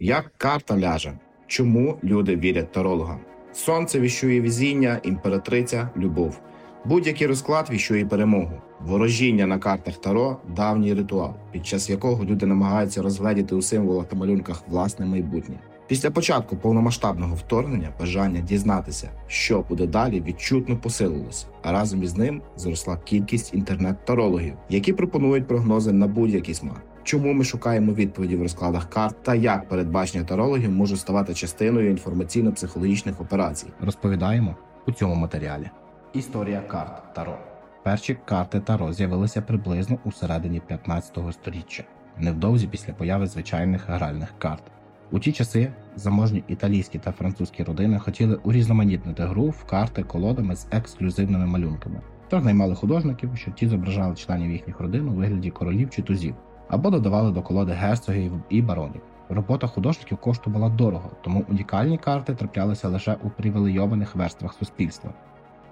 Як карта ляже? Чому люди вірять тарологам? Сонце віщує візіння, імператриця, любов. Будь-який розклад віщує перемогу. Ворожіння на картах Таро давній ритуал, під час якого люди намагаються розгледіти у символах та малюнках власне майбутнє. Після початку повномасштабного вторгнення бажання дізнатися, що буде далі, відчутно посилилося, а разом із ним зросла кількість інтернет-тарологів, які пропонують прогнози на будь-який смак. Чому ми шукаємо відповіді в розкладах карт та як передбачення тарологів можуть ставати частиною інформаційно-психологічних операцій? Розповідаємо у цьому матеріалі. Історія карт Таро. Перші карти Таро з'явилися приблизно у середині 15 століття, невдовзі після появи звичайних гральних карт. У ті часи заможні італійські та французькі родини хотіли урізноманітнити гру в карти колодами з ексклюзивними малюнками. Тож наймали художників, щоб ті зображали членів їхніх родин у вигляді королів чи тузів, або додавали до колоди герцогів і баронів. Робота художників коштувала дорого, тому унікальні карти траплялися лише у привілейованих верствах суспільства.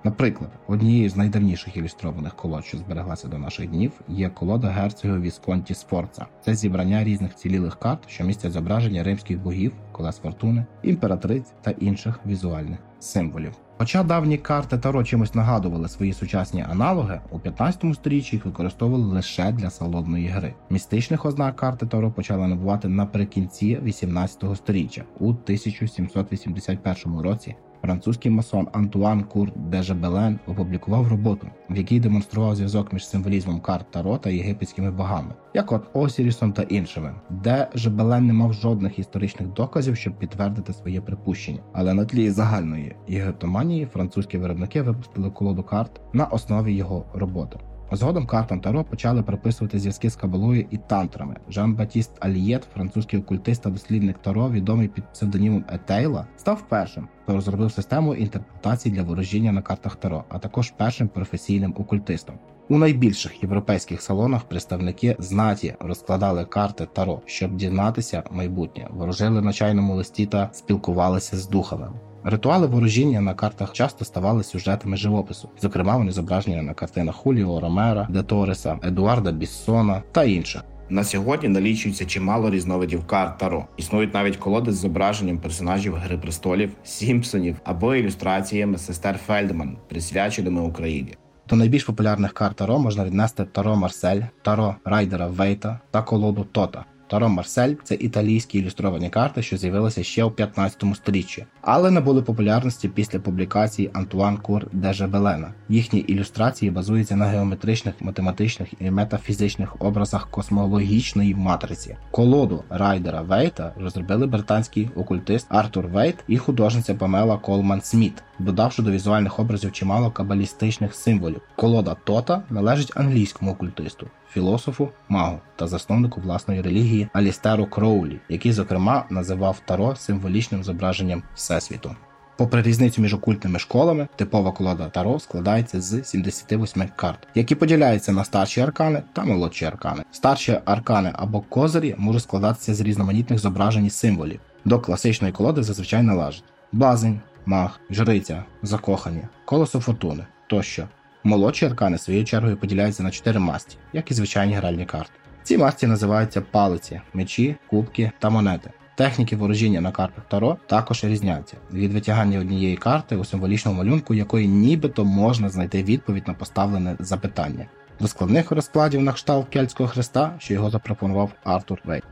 Наприклад, однією з найдавніших ілюстрованих колод, що збереглася до наших днів, є колода герцогів Вісконті Сфорца. Це зібрання різних цілілих карт, що містять зображення римських богів, колес фортуни, імператриць та інших візуальних символів. Хоча давні карти Таро чимось нагадували свої сучасні аналоги, у 15 сторіччі їх використовували лише для салонної гри. Містичних ознак карти Таро почали набувати наприкінці 18 століття у 1781 році Французький масон Антуан Кур де Жебелен опублікував роботу, в якій демонстрував зв'язок між символізмом карт Таро та єгипетськими богами, як от Осірісом та іншими, де Жебелен не мав жодних історичних доказів, щоб підтвердити своє припущення. Але на тлі загальної єгиптоманії французькі виробники випустили колоду карт на основі його роботи. Згодом картам Таро почали приписувати зв'язки з кабалою і тантрами. Жан-Батіст Алієт, французький окультист та дослідник Таро, відомий під псевдонімом Етейла, став першим, хто розробив систему інтерпретацій для ворожіння на картах Таро, а також першим професійним окультистом. У найбільших європейських салонах представники знаті розкладали карти Таро, щоб дізнатися майбутнє, ворожили на чайному листі та спілкувалися з духами. Ритуали ворожіння на картах часто ставали сюжетами живопису, зокрема, вони зображені на картинах Хуліо Ромера, Де Торреса, Едуарда Біссона та інших. На сьогодні налічується чимало різновидів карт Таро. Існують навіть колоди з зображенням персонажів Гри престолів, Сімпсонів або ілюстраціями сестер Фельдман, присвяченими Україні. До найбільш популярних карт Таро можна віднести Таро Марсель, Таро Райдера Вейта та колоду Тота. Таро Марсель це італійські ілюстровані карти, що з'явилися ще у 15 столітті, але набули популярності після публікації Антуан Кур де Жебелена. Їхні ілюстрації базуються на геометричних, математичних і метафізичних образах космологічної матриці. Колоду Райдера Вейта розробили британський окультист Артур Вейт і художниця Памела Колман Сміт, додавши до візуальних образів чимало кабалістичних символів. Колода Тота належить англійському окультисту філософу, магу та засновнику власної релігії Алістеру Кроулі, який, зокрема, називав Таро символічним зображенням Всесвіту. Попри різницю між окультними школами, типова колода Таро складається з 78 карт, які поділяються на старші аркани та молодші аркани. Старші аркани або козирі можуть складатися з різноманітних зображень і символів. До класичної колоди зазвичай належать блазень, маг, жриця, закохані, колесо фортуни тощо. Молодші аркани своєю чергою поділяються на чотири масті, як і звичайні гральні карти. Ці масті називаються палиці, мечі, кубки та монети. Техніки ворожіння на картах Таро також різняться від витягання однієї карти у символічному малюнку, якої нібито можна знайти відповідь на поставлене запитання, до складних розкладів на кшталт кельтського хреста, що його запропонував Артур Вейт.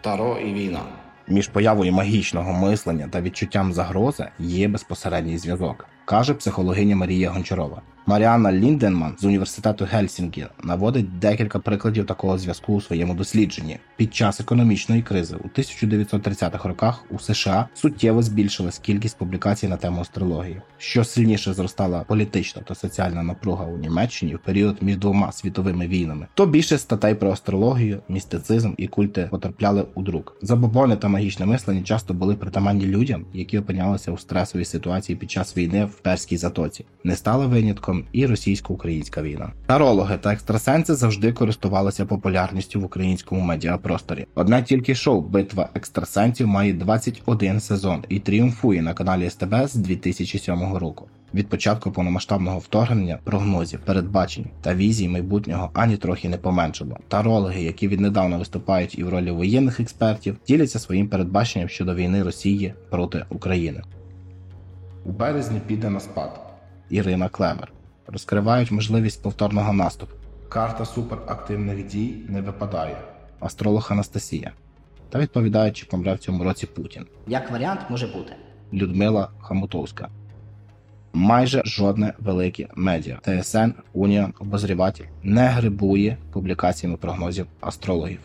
Таро і війна. Між появою магічного мислення та відчуттям загрози є безпосередній зв'язок, каже психологиня Марія Гончарова. Маріанна Лінденман з університету Гельсінкі наводить декілька прикладів такого зв'язку у своєму дослідженні. Під час економічної кризи у 1930-х роках у США суттєво збільшилась кількість публікацій на тему астрології. Що сильніше зростала політична та соціальна напруга у Німеччині в період між двома світовими війнами, то більше статей про астрологію, містицизм і культи потрапляли у друк. Забобони та магічне мислення часто були притаманні людям, які опинялися у стресовій ситуації під час війни в перській затоці. Не стали винятком і російсько-українська війна. Тарологи та екстрасенси завжди користувалися популярністю в українському медіапросторі. Однак тільки шоу Битва екстрасенсів має 21 сезон і тріумфує на каналі СТБ з 2007 року. Від початку повномасштабного вторгнення прогнозів, передбачень та візій майбутнього ані трохи не поменшало. Тарологи, які віднедавна виступають і в ролі воєнних експертів, діляться своїм передбаченням щодо війни Росії проти України. У березні піде на спад. Ірина Клемер розкривають можливість повторного наступу. Карта суперактивних дій не випадає. Астролог Анастасія. Та відповідають, чи помре в цьому році Путін. Як варіант може бути. Людмила Хамутовська. Майже жодне велике медіа ТСН, Уніон, Обозріватель не грибує публікаціями прогнозів астрологів.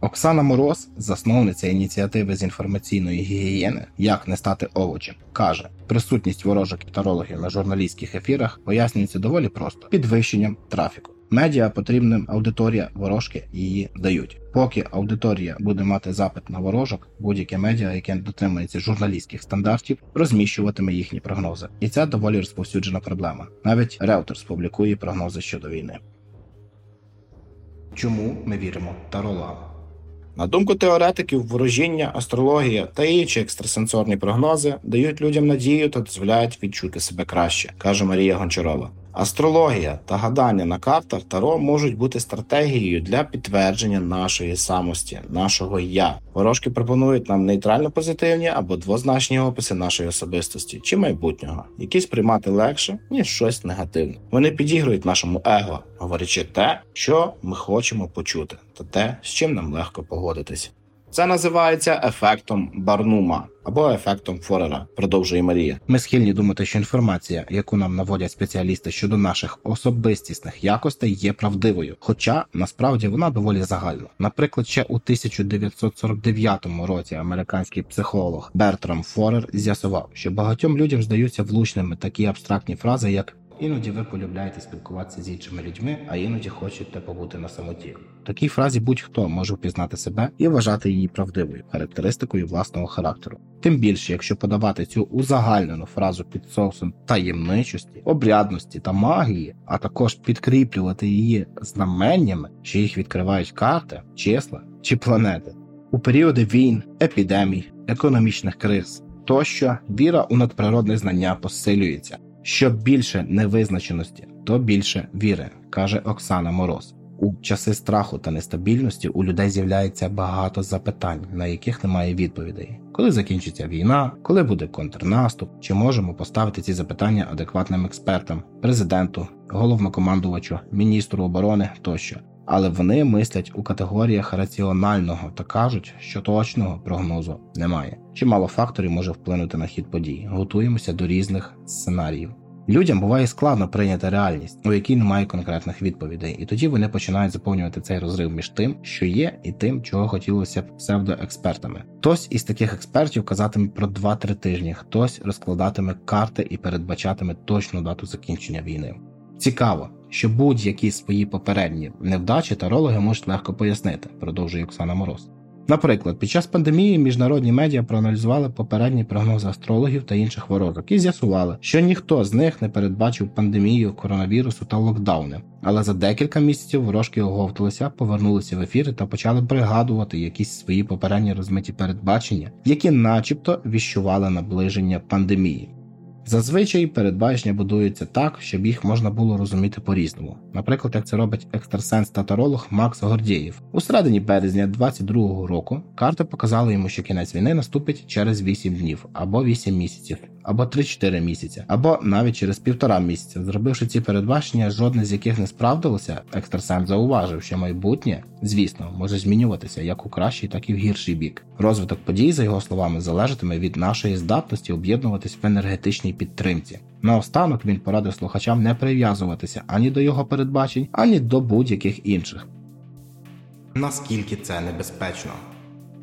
Оксана Мороз, засновниця ініціативи з інформаційної гігієни Як не стати овочем, каже: присутність ворожих тарологів на журналістських ефірах пояснюється доволі просто підвищенням трафіку. Медіа потрібним аудиторія ворожки її дають. Поки аудиторія буде мати запит на ворожок, будь-яке медіа, яке дотримується журналістських стандартів, розміщуватиме їхні прогнози, і це доволі розповсюджена проблема. Навіть Reuters публікує прогнози щодо війни. Чому ми віримо тарологам? На думку теоретиків, ворожіння, астрологія та інші екстрасенсорні прогнози дають людям надію та дозволяють відчути себе краще, каже Марія Гончарова. Астрологія та гадання на картах Таро можуть бути стратегією для підтвердження нашої самості, нашого я. Ворожки пропонують нам нейтрально позитивні або двозначні описи нашої особистості чи майбутнього, які сприймати легше ніж щось негативне. Вони підігрують нашому его, говорячи те, що ми хочемо почути, та те, з чим нам легко погодитись. Це називається ефектом Барнума або ефектом Форера, продовжує Марія. Ми схильні думати, що інформація, яку нам наводять спеціалісти щодо наших особистісних якостей, є правдивою, хоча насправді вона доволі загальна. Наприклад, ще у 1949 році американський психолог Бертрам Форер з'ясував, що багатьом людям здаються влучними такі абстрактні фрази, як Іноді ви полюбляєте спілкуватися з іншими людьми, а іноді хочете побути на самоті. Такій фразі будь-хто може впізнати себе і вважати її правдивою характеристикою власного характеру. Тим більше, якщо подавати цю узагальнену фразу під соусом таємничості, обрядності та магії, а також підкріплювати її знаменнями, що їх відкривають карти, числа чи планети. У періоди війн, епідемій, економічних криз тощо віра у надприродне знання посилюється. Що більше невизначеності, то більше віри, каже Оксана Мороз. У часи страху та нестабільності у людей з'являється багато запитань, на яких немає відповідей. Коли закінчиться війна, коли буде контрнаступ, чи можемо поставити ці запитання адекватним експертам, президенту, головнокомандувачу, міністру оборони тощо. Але вони мислять у категоріях раціонального та кажуть, що точного прогнозу немає. Чимало факторів може вплинути на хід подій. Готуємося до різних сценаріїв. Людям буває складно прийняти реальність, у якій немає конкретних відповідей, і тоді вони починають заповнювати цей розрив між тим, що є, і тим, чого хотілося б псевдоекспертами. Хтось із таких експертів казатиме про 2-3 тижні, хтось розкладатиме карти і передбачатиме точну дату закінчення війни. Цікаво, що будь-які свої попередні невдачі тарологи можуть легко пояснити, продовжує Оксана Мороз. Наприклад, під час пандемії міжнародні медіа проаналізували попередні прогнози астрологів та інших ворожок і з'ясували, що ніхто з них не передбачив пандемію коронавірусу та локдауни. Але за декілька місяців ворожки оговталися, повернулися в ефіри та почали пригадувати якісь свої попередні розмиті передбачення, які, начебто, віщували наближення пандемії. Зазвичай передбачення будуються так, щоб їх можна було розуміти по-різному. Наприклад, як це робить екстрасенс та таролог Макс Гордєєв. У середині березня 22-го року карти показали йому, що кінець війни наступить через 8 днів або 8 місяців або 3-4 місяці, або навіть через півтора місяця. Зробивши ці передбачення, жодне з яких не справдилося, екстрасенс зауважив, що майбутнє, звісно, може змінюватися як у кращий, так і в гірший бік. Розвиток подій, за його словами, залежатиме від нашої здатності об'єднуватись в енергетичній підтримці. Наостанок він порадив слухачам не прив'язуватися ані до його передбачень, ані до будь-яких інших. Наскільки це небезпечно?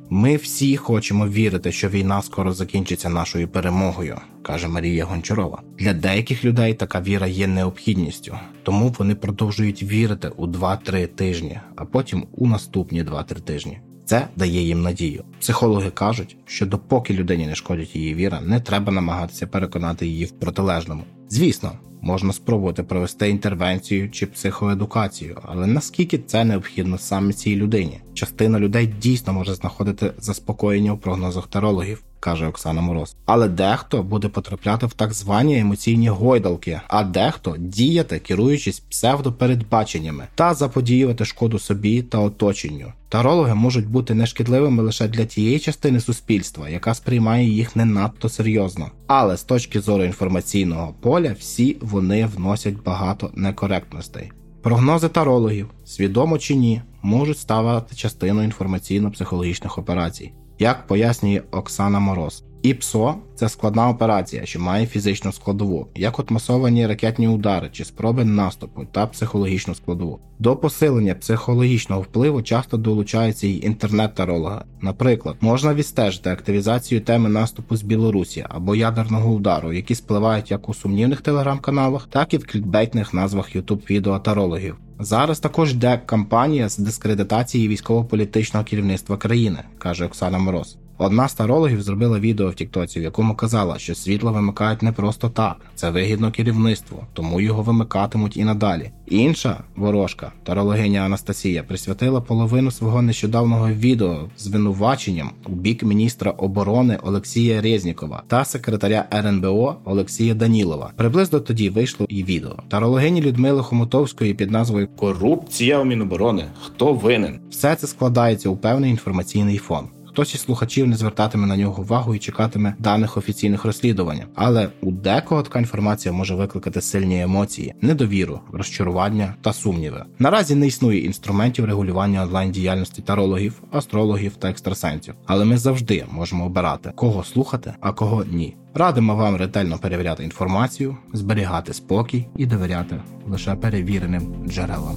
Ми всі хочемо вірити, що війна скоро закінчиться нашою перемогою, каже Марія Гончарова. Для деяких людей така віра є необхідністю, тому вони продовжують вірити у 2-3 тижні, а потім у наступні 2-3 тижні. Це дає їм надію. Психологи кажуть, що допоки людині не шкодить її віра, не треба намагатися переконати її в протилежному. Звісно, можна спробувати провести інтервенцію чи психоедукацію, але наскільки це необхідно саме цій людині? Частина людей дійсно може знаходити заспокоєння у прогнозах тарологів, каже Оксана Мороз. Але дехто буде потрапляти в так звані емоційні гойдалки, а дехто діяти, керуючись псевдопередбаченнями та заподіювати шкоду собі та оточенню. Тарологи можуть бути нешкідливими лише для тієї частини суспільства, яка сприймає їх не надто серйозно. Але з точки зору інформаційного поля, всі вони вносять багато некоректностей. Прогнози тарологів, свідомо чи ні, можуть ставати частиною інформаційно-психологічних операцій, як пояснює Оксана Мороз. ІПСО це складна операція, що має фізичну складову, як от масовані ракетні удари чи спроби наступу та психологічну складову. До посилення психологічного впливу часто долучаються й інтернет-тарологи. Наприклад, можна відстежити активізацію теми наступу з Білорусі або ядерного удару, які спливають як у сумнівних телеграм-каналах, так і в клікбейтних назвах youtube відео тарологів. Зараз також йде кампанія з дискредитації військово-політичного керівництва країни, каже Оксана Мороз. Одна з тарологів зробила відео в Тіктоці, в якому казала, що світло вимикають не просто так, це вигідно керівництву, тому його вимикатимуть і надалі. Інша ворожка, тарологиня Анастасія, присвятила половину свого нещодавного відео звинуваченням у бік міністра оборони Олексія Резнікова та секретаря РНБО Олексія Данілова. Приблизно тоді вийшло і відео. Тарологині Людмили Хомутовської під назвою Корупція у Міноборони. Хто винен? Все це складається у певний інформаційний фон. Хтось із слухачів не звертатиме на нього увагу і чекатиме даних офіційних розслідувань. Але у декого така інформація може викликати сильні емоції, недовіру, розчарування та сумніви. Наразі не існує інструментів регулювання онлайн діяльності тарологів, астрологів та екстрасенсів. Але ми завжди можемо обирати, кого слухати, а кого ні. Радимо вам ретельно перевіряти інформацію, зберігати спокій і довіряти лише перевіреним джерелам.